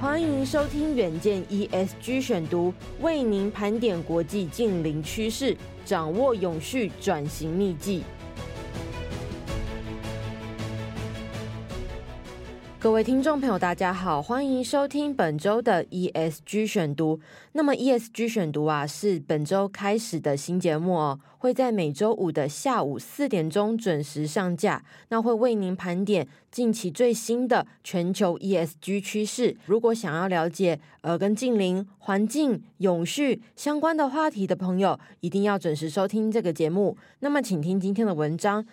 欢迎收听远见 ESG 选读，为您盘点国际近邻趋势，掌握永续转型秘技。各位听众朋友，大家好，欢迎收听本周的 ESG 选读。那么 ESG 选读啊，是本周开始的新节目哦，会在每周五的下午四点钟准时上架。那会为您盘点近期最新的全球 ESG 趋势。如果想要了解呃跟近邻、环境、永续相关的话题的朋友，一定要准时收听这个节目。那么，请听今天的文章。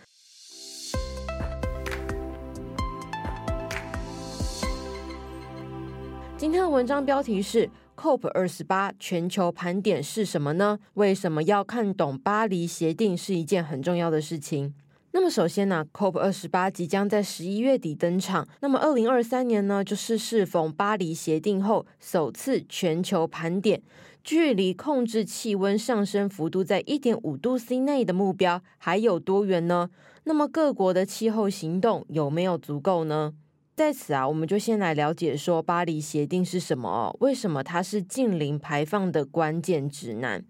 今天的文章标题是 “COP 二十八全球盘点是什么呢？为什么要看懂巴黎协定是一件很重要的事情？”那么首先呢，COP 二十八即将在十一月底登场。那么二零二三年呢，就是适逢巴黎协定后首次全球盘点，距离控制气温上升幅度在一点五度 C 内的目标还有多远呢？那么各国的气候行动有没有足够呢？在此啊，我们就先来了解说巴黎协定是什么？为什么它是近零排放的关键指南？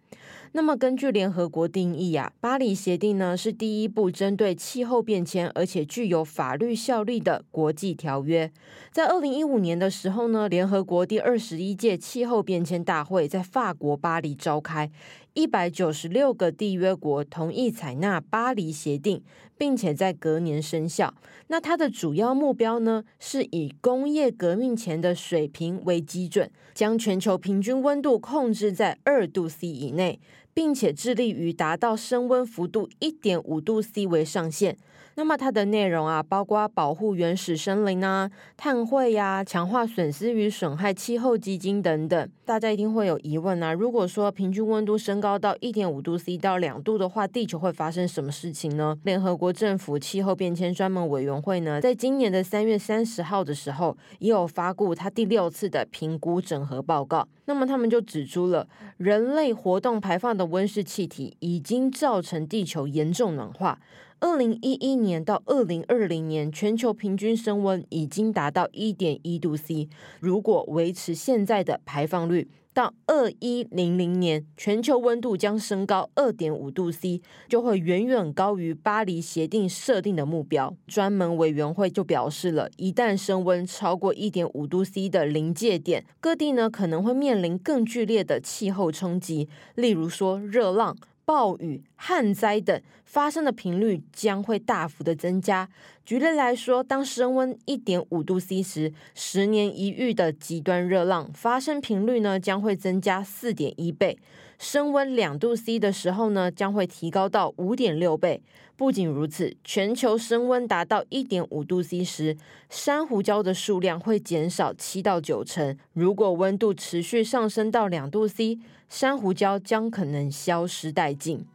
那么根据联合国定义啊，巴黎协定呢是第一部针对气候变迁而且具有法律效力的国际条约。在二零一五年的时候呢，联合国第二十一届气候变迁大会在法国巴黎召开。一百九十六个缔约国同意采纳巴黎协定，并且在隔年生效。那它的主要目标呢，是以工业革命前的水平为基准，将全球平均温度控制在二度 C 以内。并且致力于达到升温幅度一点五度 C 为上限。那么它的内容啊，包括保护原始森林啊、碳汇呀、强化损失与损害气候基金等等。大家一定会有疑问啊，如果说平均温度升高到一点五度 C 到两度的话，地球会发生什么事情呢？联合国政府气候变迁专门委员会呢，在今年的三月三十号的时候，也有发布它第六次的评估整合报告。那么他们就指出了人类活动排放的温室气体已经造成地球严重暖化。二零一一年到二零二零年，全球平均升温已经达到一点一度 C。如果维持现在的排放率，到二一零零年，全球温度将升高二点五度 C，就会远远高于巴黎协定设定的目标。专门委员会就表示了，一旦升温超过一点五度 C 的临界点，各地呢可能会面临更剧烈的气候冲击，例如说热浪。暴雨、旱灾等发生的频率将会大幅的增加。举例来说，当升温一点五度 C 时，十年一遇的极端热浪发生频率呢将会增加四点一倍。升温两度 C 的时候呢，将会提高到五点六倍。不仅如此，全球升温达到一点五度 C 时，珊瑚礁的数量会减少七到九成。如果温度持续上升到两度 C，珊瑚礁将可能消失殆尽。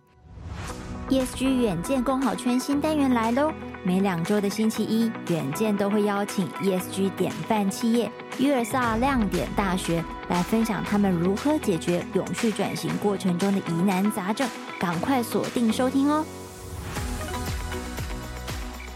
ESG 远见共好圈新单元来喽！每两周的星期一，远见都会邀请 ESG 典范企业约尔萨亮点大学来分享他们如何解决永续转型过程中的疑难杂症，赶快锁定收听哦！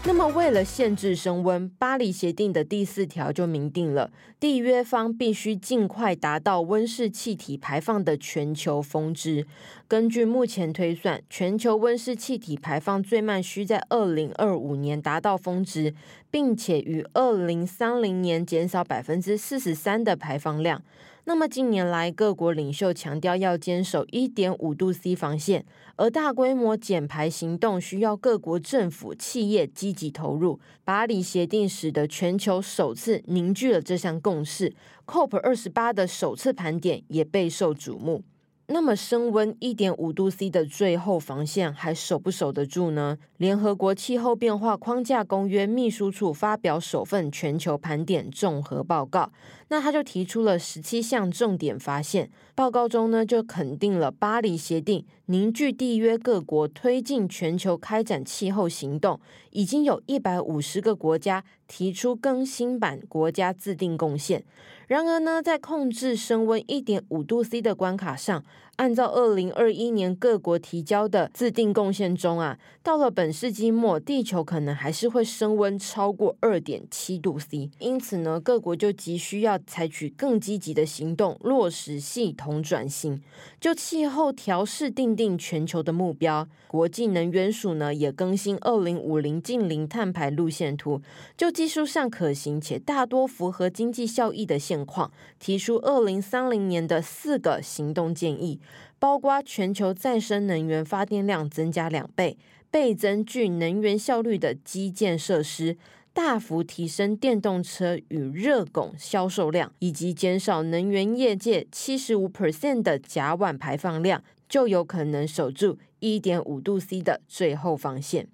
那么，为了限制升温，巴黎协定的第四条就明定了，缔约方必须尽快达到温室气体排放的全球峰值。根据目前推算，全球温室气体排放最慢需在二零二五年达到峰值，并且于二零三零年减少百分之四十三的排放量。那么近年来，各国领袖强调要坚守一点五度 C 防线，而大规模减排行动需要各国政府、企业积极投入。巴黎协定使得全球首次凝聚了这项共识，COP 二十八的首次盘点也备受瞩目。那么升温一点五度 C 的最后防线还守不守得住呢？联合国气候变化框架公约秘书处发表首份全球盘点综合报告，那他就提出了十七项重点发现。报告中呢，就肯定了巴黎协定凝聚缔约各国推进全球开展气候行动，已经有一百五十个国家提出更新版国家自定贡献。然而呢，在控制升温一点五度 C 的关卡上，按照二零二一年各国提交的自定贡献中啊，到了本世纪末，地球可能还是会升温超过二点七度 C。因此呢，各国就急需要采取更积极的行动，落实系统转型，就气候调适定定全球的目标。国际能源署呢也更新二零五零净零碳排路线图，就技术上可行且大多符合经济效益的现况，提出二零三零年的四个行动建议。包括全球再生能源发电量增加两倍，倍增具能源效率的基建设施，大幅提升电动车与热汞销售量，以及减少能源业界七十五 percent 的甲烷排放量，就有可能守住一点五度 C 的最后防线。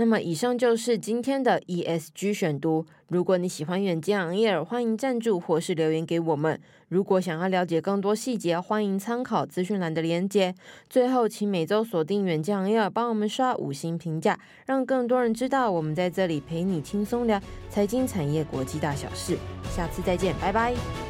那么以上就是今天的 ESG 选读。如果你喜欢远见 On Air，欢迎赞助或是留言给我们。如果想要了解更多细节，欢迎参考资讯栏的连接。最后，请每周锁定远见 On Air，帮我们刷五星评价，让更多人知道我们在这里陪你轻松聊财经、产业、国际大小事。下次再见，拜拜。